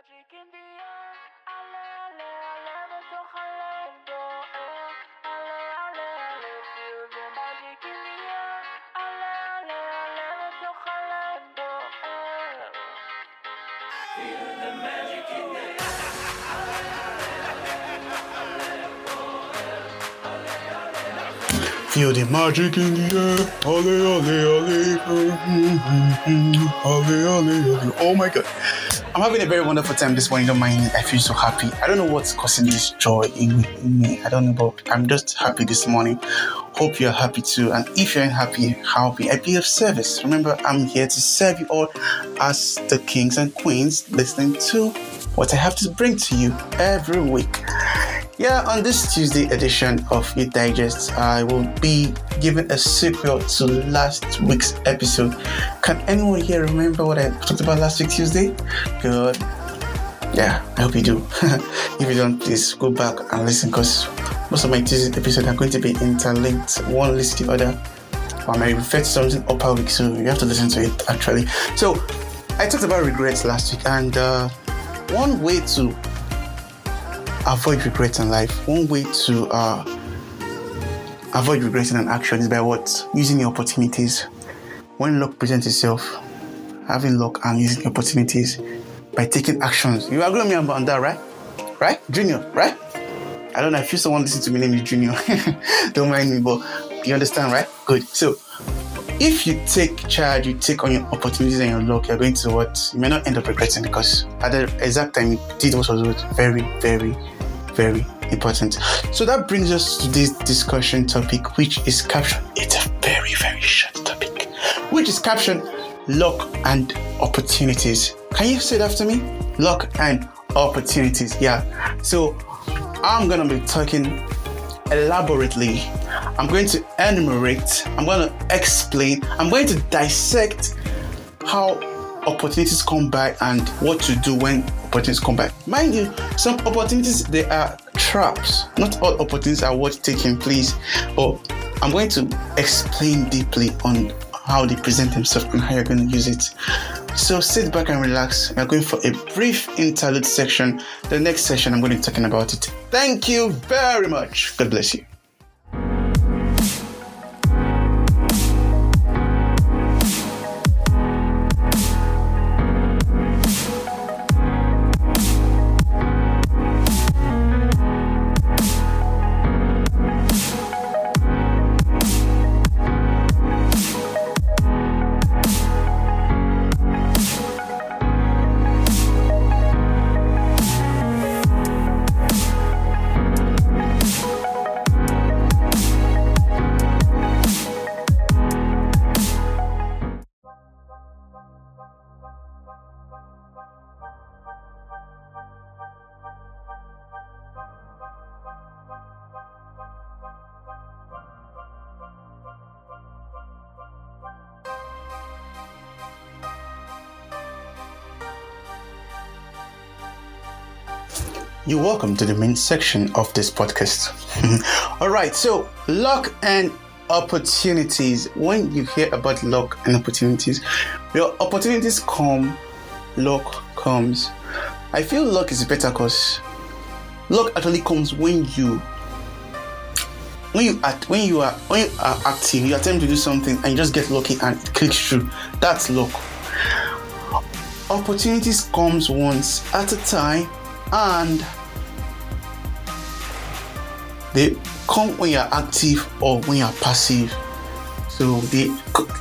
magic in the air. Ale, ale, ale, בתוך הלב בוער. ale, ale, ale, feel the magic in the air. ale, ale, ale, בתוך הלב בוער. Feel the magic in the air. Ole, ole, ole. Ole, ole, ole. Oh my god. I'm having a very wonderful time this morning. Don't mind me. I feel so happy. I don't know what's causing this joy in, me. I don't know, but I'm just happy this morning. Hope you're happy too. And if you're unhappy, happy, be I be of service? Remember, I'm here to serve you all as the kings and queens listening to what I have to bring to you every week. Yeah, on this Tuesday edition of Youth Digest, I will be giving a sequel to last week's episode. Can anyone here remember what I talked about last week Tuesday? Good. Yeah, I hope you do. if you don't, please go back and listen because most of my Tuesday episodes are going to be interlinked, one leads to the other. Or I refer to something upper week, so you have to listen to it actually. So, I talked about regrets last week, and uh, one way to avoid regrets in life, one way to uh, avoid regretting an action is by what? Using the opportunities. When luck presents itself, having luck and using opportunities by taking actions. You agree with me on that, right? Right? Junior, right? I don't know if you someone listen to me name is Junior. don't mind me, but you understand, right? Good. So if you take charge, you take on your opportunities and your luck, you're going to what you may not end up regretting because at the exact time you did what was very, very, very important. So that brings us to this discussion topic, which is caption. It's a very, very short topic, which is caption luck and opportunities. Can you say it after me? Luck and opportunities. Yeah. So I'm gonna be talking elaborately. I'm going to enumerate, I'm going to explain, I'm going to dissect how opportunities come by and what to do when opportunities come by. Mind you, some opportunities they are traps. Not all opportunities are worth taking, please. But I'm going to explain deeply on how they present themselves and how you're going to use it. So sit back and relax. We're going for a brief interlude section. The next session, I'm going to be talking about it. Thank you very much. God bless you. You're welcome to the main section of this podcast. All right, so luck and opportunities. When you hear about luck and opportunities, your opportunities come, luck comes. I feel luck is better because luck actually comes when you when you act when you are when you are active, you attempt to do something and you just get lucky and it clicks through. That's luck. Opportunities comes once at a time and they come when you're active or when you're passive. So they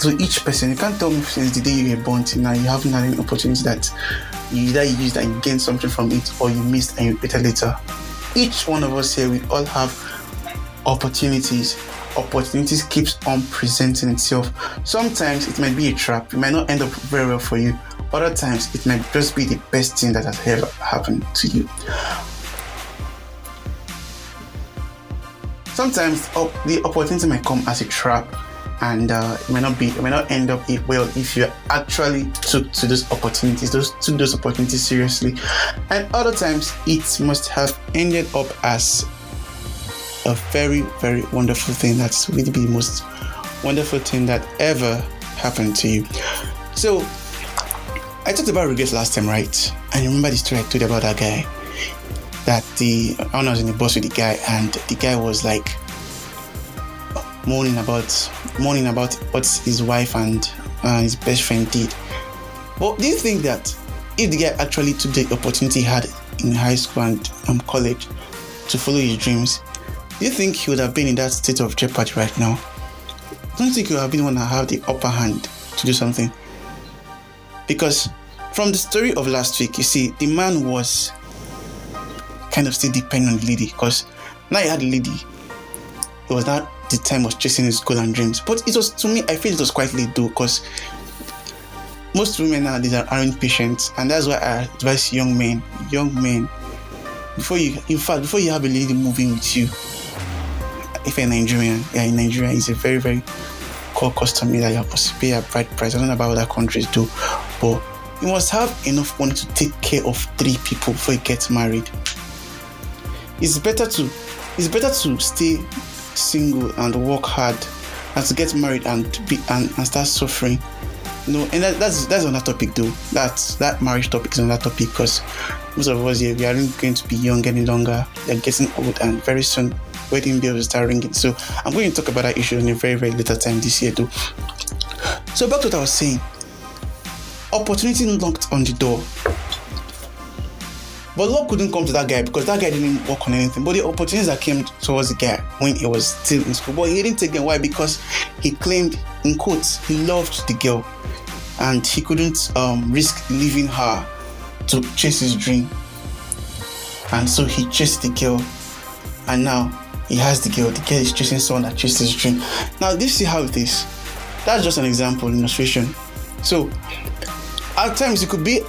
to each person, you can't tell me since the day you were born till now you haven't had opportunity that you either used and gained something from it or you missed and you repeated later. Each one of us here, we all have opportunities. Opportunities keeps on presenting itself. Sometimes it might be a trap. It might not end up very well for you. Other times it might just be the best thing that has ever happened to you. Sometimes the opportunity might come as a trap, and uh, it may not be, it may not end up well if you actually took to those opportunities, those took those opportunities seriously. And other times it must have ended up as a very, very wonderful thing. That's really the most wonderful thing that ever happened to you. So I talked about regrets last time, right? And remember the story I told about that guy? That the I was in the bus with the guy, and the guy was like moaning about moaning about what his wife and uh, his best friend did. But do you think that if the guy actually took the opportunity he had in high school and um, college to follow his dreams, do you think he would have been in that state of jeopardy right now? Don't you think he would have been one that have the upper hand to do something? Because from the story of last week, you see, the man was kind of still depending on the lady because now he had a lady. It was not the time was chasing his goal and dreams. But it was to me, I feel it was quite late though, because most women nowadays aren't patient, and that's why I advise young men, young men, before you, in fact, before you have a lady moving with you, if you're Nigerian, yeah, in Nigeria, it's a very, very core custom that you have to pay a bride price. I don't know about other countries do, but you must have enough money to take care of three people before you get married. It's better to it's better to stay single and work hard than to get married and be and, and start suffering. You know, and that, that's that's another topic though. That's that marriage topic is another topic because most of us here we aren't going to be young any longer. We are getting old and very soon wedding bells will start ringing. So I'm going to talk about that issue in a very, very later time this year though. So back to what I was saying. Opportunity knocked on the door. But luck couldn't come to that guy because that guy didn't work on anything. But the opportunities that came towards the guy when he was still in school, but he didn't take them. Why? Because he claimed, in quotes, he loved the girl and he couldn't um, risk leaving her to chase his dream. And so he chased the girl, and now he has the girl. The girl is chasing someone that chased his dream. Now, this see how it is. That's just an example, illustration. So, at times, it could be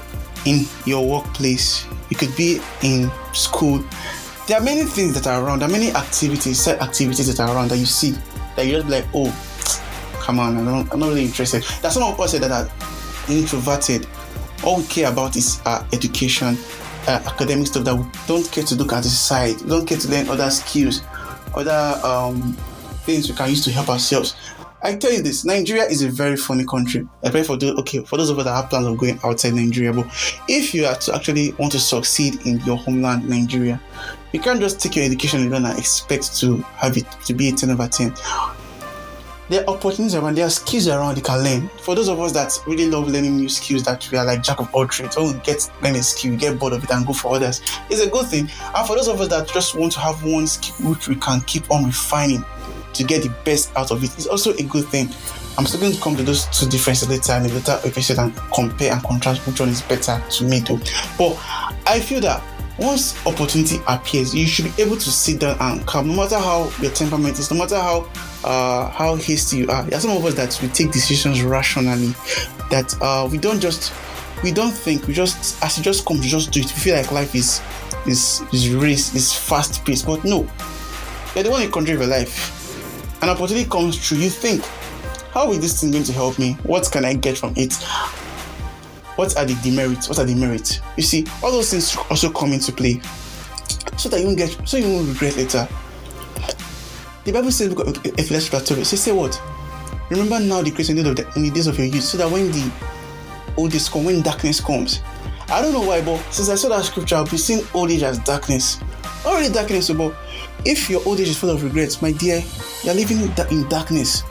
in your workplace, it could be in school. There are many things that are around, there are many activities, set activities that are around that you see that you're just like, oh, come on, I don't, I'm not really interested. There's some of us that are introverted. All we care about is uh, education, uh, academic stuff that we don't care to look at the side, we don't care to learn other skills, other um, things we can use to help ourselves. I tell you this, Nigeria is a very funny country. Especially for those, okay, for those of us that have plans of going outside Nigeria, but if you are to actually want to succeed in your homeland, Nigeria, you can't just take your education alone and expect to have it to be a 10 over 10. There are opportunities around, there are skills around you can learn. For those of us that really love learning new skills, that we are like jack of all trades, we get learn a skill, get bored of it and go for others, it's a good thing. And for those of us that just want to have one skill which we can keep on refining, to get the best out of it is also a good thing. I'm still going to come to those two differences later in a later episode and compare and contrast which one is better to me too. But I feel that once opportunity appears, you should be able to sit down and calm, no matter how your temperament is, no matter how uh, how hasty you are. There are some of us that we take decisions rationally, that uh, we don't just we don't think, we just as it just comes, just do it. We feel like life is is is race, is fast paced, but no, you're the one in control of your life an opportunity comes through, you think, how is this thing going to help me? What can I get from it? What are the demerits? What are the merits? You see, all those things also come into play. So that you won't get so you won't regret later. The Bible says Ephesians chapter 2, say what? Remember now the grace in the, days of your youth, so that when the old days come, when darkness comes. I don't know why, but since I saw that scripture, I've been seeing old age as darkness. Not really darkness, but if your old age is full of regrets, my dear, you're living in darkness.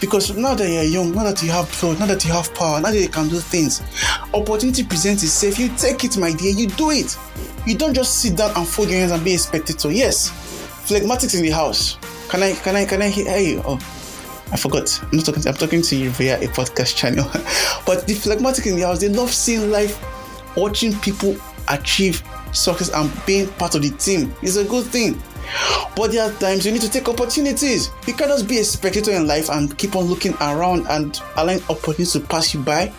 Because now that you're young, now that you have blood, now that you have power, now that you can do things, opportunity presents itself. You take it, my dear, you do it. You don't just sit down and fold your hands and be a spectator. Yes, phlegmatics in the house. Can I, can I, can I hear you? Oh, I forgot. I'm not talking. To, I'm talking to you via a podcast channel. but the phlegmatic in the house, they love seeing life, watching people achieve success and being part of the team. It's a good thing. But there are times you need to take opportunities. You can't just be a spectator in life and keep on looking around and allowing opportunities to pass you by.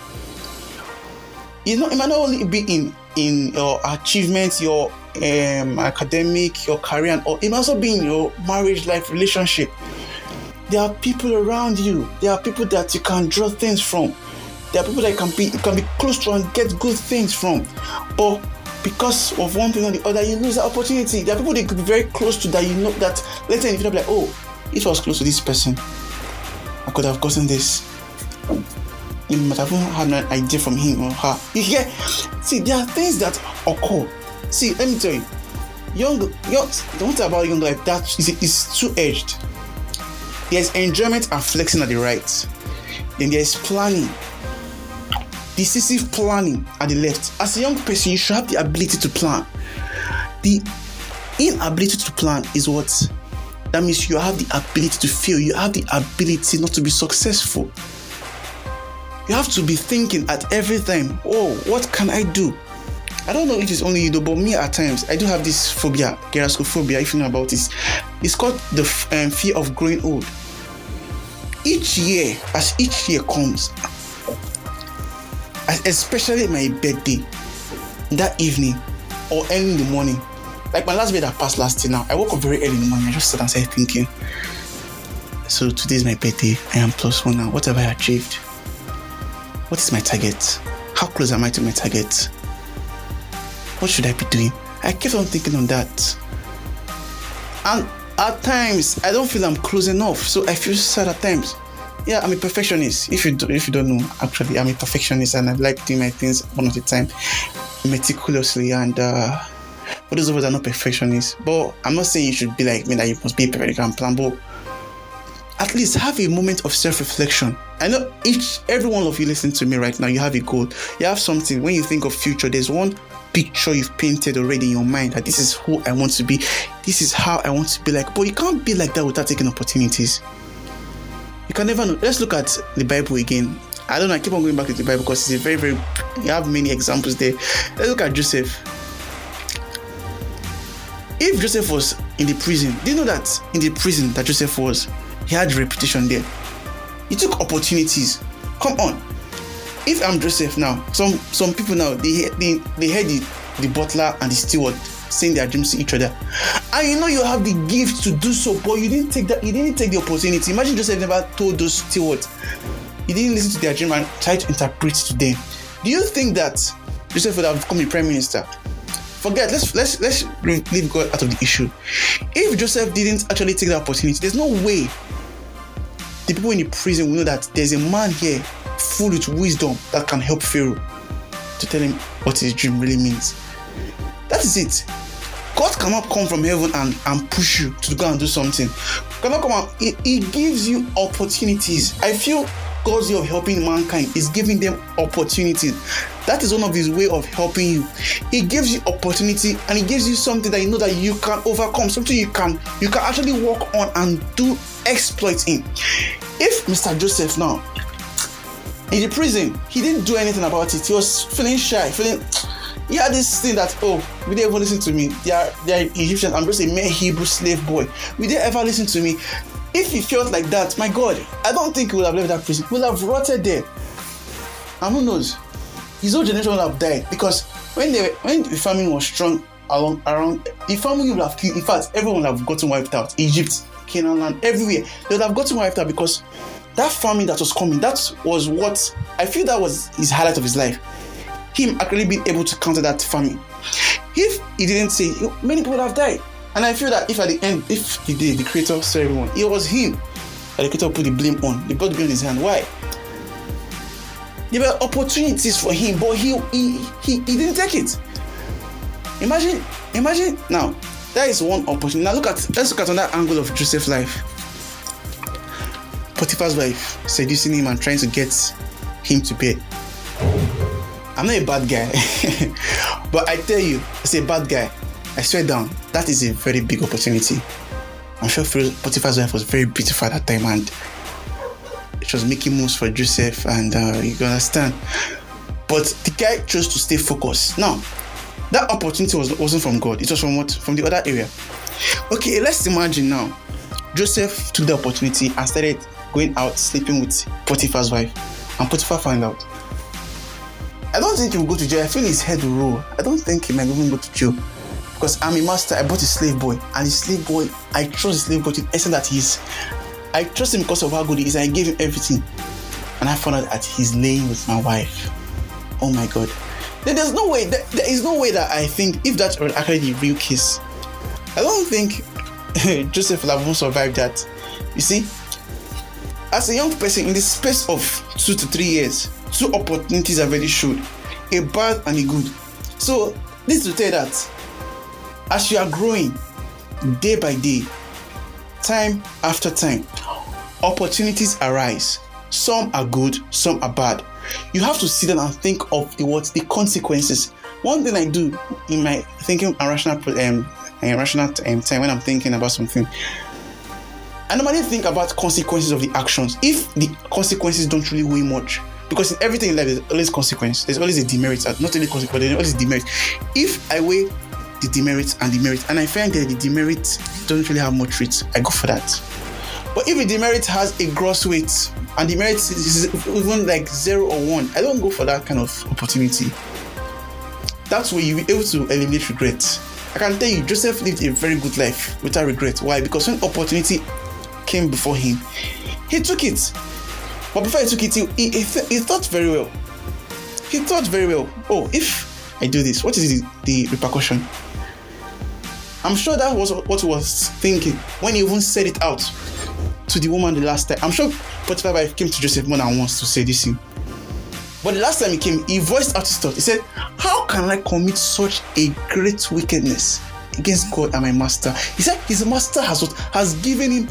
You know, it might not only be in in your achievements, your um, academic, your career, or it might also be in your marriage life, relationship. There are people around you. There are people that you can draw things from. There are people that can be can be close to and get good things from. But because of one thing or the other, you lose the opportunity. There are people that could be very close to that you know that later in the future, like, oh, if I was close to this person, I could have gotten this. you might have had an idea from him or her. You see, there are things that occur. See, let me tell you, young, one thing about young life that is is two edged. There's enjoyment and flexing at the right. Then there's planning, decisive planning at the left. As a young person, you should have the ability to plan. The inability to plan is what that means you have the ability to fail, you have the ability not to be successful. You have to be thinking at every time, oh, what can I do? I don't know if it's only you though, but me at times I do have this phobia, gerascophobia, if you know about this. It's called the um, fear of growing old. Each year, as each year comes, especially my birthday, that evening or early in the morning, like my last day that passed last year now, I woke up very early in the morning. I just sat and started thinking, so today is my birthday. I am plus one now. What have I achieved? What is my target? How close am I to my target? What should I be doing? I kept on thinking on that. And at times, I don't feel I'm close enough. So I feel sad at times. Yeah, I'm a perfectionist. If you do, if you don't know, actually, I'm a perfectionist and I like doing my things one at a time, meticulously. And uh, for those of us that are not perfectionists, but I'm not saying you should be like me that you must be perfect and plan, but at least have a moment of self-reflection. I know each every one of you listening to me right now, you have a goal. You have something. When you think of future, there's one picture you've painted already in your mind that this is who I want to be, this is how I want to be like. But you can't be like that without taking opportunities. You can never know. Let's look at the Bible again. I don't know, I keep on going back to the Bible because it's a very, very you have many examples there. Let's look at Joseph. If Joseph was in the prison, do you know that in the prison that Joseph was, he had reputation there. He took opportunities. Come on. If I'm Joseph now, some some people now they they they heard the, the butler and the steward saying their dreams to each other. And you know you have the gift to do so, but you didn't take that, you didn't take the opportunity. Imagine Joseph never told those stewards. He didn't listen to their dream and try to interpret to them. Do you think that Joseph would have become a prime minister? Forget, let's let's let's leave God out of the issue. If Joseph didn't actually take that opportunity, there's no way the people in the prison will know that there's a man here full with wisdom that can help Pharaoh to tell him what his dream really means. That is it. God cannot come from heaven and, and push you to go and do something. Cannot come out. He, gives you opportunities. I feel God's way of helping mankind is giving them opportunities. That is one of his way of helping you. He gives you opportunity and he gives you something that you know that you can overcome, something you can you can actually work on and do exploits in. If Mr. Joseph now in the prison, he didn't do anything about it. He was feeling shy, feeling he had this thing that oh, we didn't even listen to me. They are they are Egyptians. I'm just a mere Hebrew slave boy. We didn't ever listen to me. If he felt like that, my God, I don't think he would have left that prison. He would have rotted there. And who knows? His whole generation would have died because when they when the famine was strong along around, the family would have killed. In fact, everyone would have gotten wiped out. Egypt, Canaan land, everywhere. They would have gotten wiped out because that famine that was coming, that was what I feel that was his highlight of his life. Him actually being able to counter that famine. If he didn't say, many people would have died. And I feel that if at the end, if he did, the creator saw everyone, it was him that the creator put the blame on. The blame in his hand. Why? There were opportunities for him, but he he he, he didn't take it. Imagine, imagine now. That is one opportunity. Now look at let's look at another angle of Joseph's life. Potiphar's wife seducing him and trying to get him to bed. I'm not a bad guy, but I tell you, as a bad guy, I swear down, that is a very big opportunity. I'm sure Potiphar's wife was very beautiful at that time and she was making moves for Joseph, and uh, you can understand. But the guy chose to stay focused. Now, that opportunity was, wasn't from God, it was from what? From the other area. Okay, let's imagine now Joseph took the opportunity and started going out sleeping with Potiphar's wife, and Potiphar found out. I don't think he will go to jail. I feel his head will roll. I don't think he might even go to jail because I'm a master. I bought a slave boy, and the slave boy, I trust the slave boy to the that he's. I trust him because of how good he is. I gave him everything, and I found out that he's laying with my wife. Oh my God! There's no way. There, there is no way that I think if that were actually the real case, I don't think Joseph have survived that. You see, as a young person in the space of two to three years, two opportunities are very showed a bad and a good. So, this to tell that as you are growing day by day, time after time, opportunities arise. Some are good, some are bad. You have to sit down and think of the what the consequences. One thing I do in my thinking irrational rational um, and rational um, time when I'm thinking about something, I normally think about consequences of the actions. If the consequences don't really weigh much, because in everything in life there's always consequence. There's always a demerit, not only consequence, there's always a demerit. If I weigh the demerits and the merit, and I find that the demerit doesn't really have much weight, I go for that. But if the demerit has a gross weight and the merit is even like zero or one, I don't go for that kind of opportunity. That's where you'll be able to eliminate regret. I can tell you, Joseph lived a very good life without regret. Why? Because when opportunity came before him, he took it. But before he took it, he, he, he thought very well. He thought very well. Oh, if I do this, what is the, the repercussion? I'm sure that was what he was thinking when he even said it out to the woman the last time. I'm sure Potiphar wife came to Joseph more than once to say this thing. But the last time he came, he voiced out his thought. He said, How can I commit such a great wickedness against God and my master? He said his master has has given him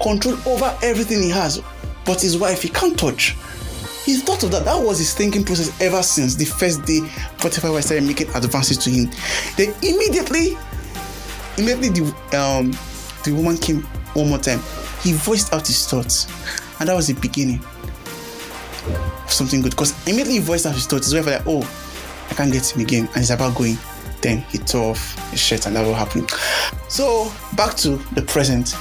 control over everything he has, but his wife he can't touch. He thought of that. That was his thinking process ever since the first day Potiphar wife started making advances to him. Then immediately, immediately the um the woman came one more time. He voiced out his thoughts, and that was the beginning of something good. Because immediately he voiced out his thoughts, his wife was like, "Oh, I can't get him again," and he's about going. Then he tore off his shirt, and that will happen. So back to the present.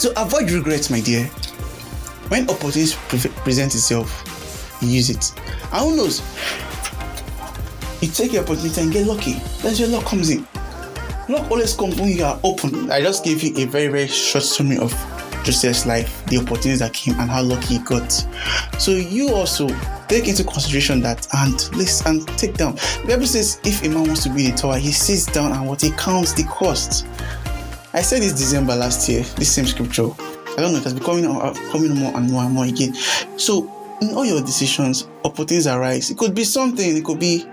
To avoid regrets, my dear, when opportunities pre- present itself, use it. And who knows? You take your opportunity and get lucky. That's where luck comes in. Luck always comes when you are open. I just gave you a very, very short summary of Joseph's life, the opportunities that came, and how lucky he got. So you also take into consideration that and listen and take down. The Bible says if a man wants to build a tower, he sits down and what he counts the cost. I said this December last year, this same scripture. I don't know, it has been coming, uh, coming more and more and more again. So, in all your decisions, opportunities arise. It could be something, it could be,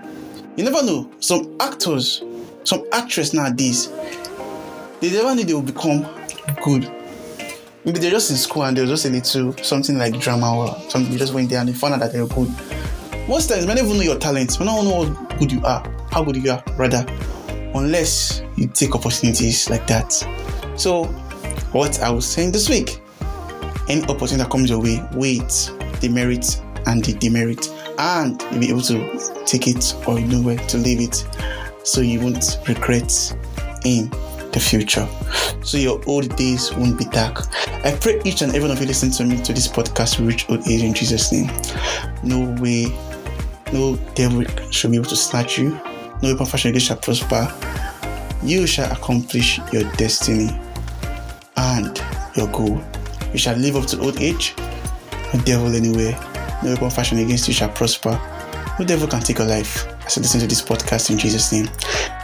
you never know. Some actors, some actress nowadays, they never know they will become good. Maybe they're just in school and they're just a little something like drama or something. They just went there and they found out that they're good. Most times, many even know your talents. We don't know how good you are, how good you are, rather, unless you take opportunities like that. So, what I was saying this week, any opportunity that comes your way, wait the merit and the demerit, and you'll be able to take it or you know where to leave it so you won't regret in the future. So your old days won't be dark. I pray each and every one of you listening to me to this podcast will reach old age in Jesus' name. No way, no devil should be able to snatch you. No weapon fashioned shall prosper. You shall accomplish your destiny and your goal. You shall live up to old age. No devil anywhere. No weapon fashioned against you shall prosper. No devil can take your life. As I listen to this podcast in Jesus' name.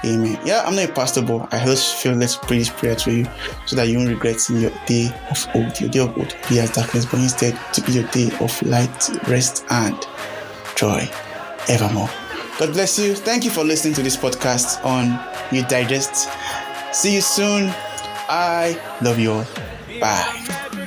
Amen. Yeah, I'm not a pastor, but I just feel let's pray this prayer to you so that you won't regret in your day of old. Your day of old be as darkness, but instead to be your day of light, rest, and joy evermore. God bless you. Thank you for listening to this podcast on Youth Digest. See you soon. I love you all. Bye.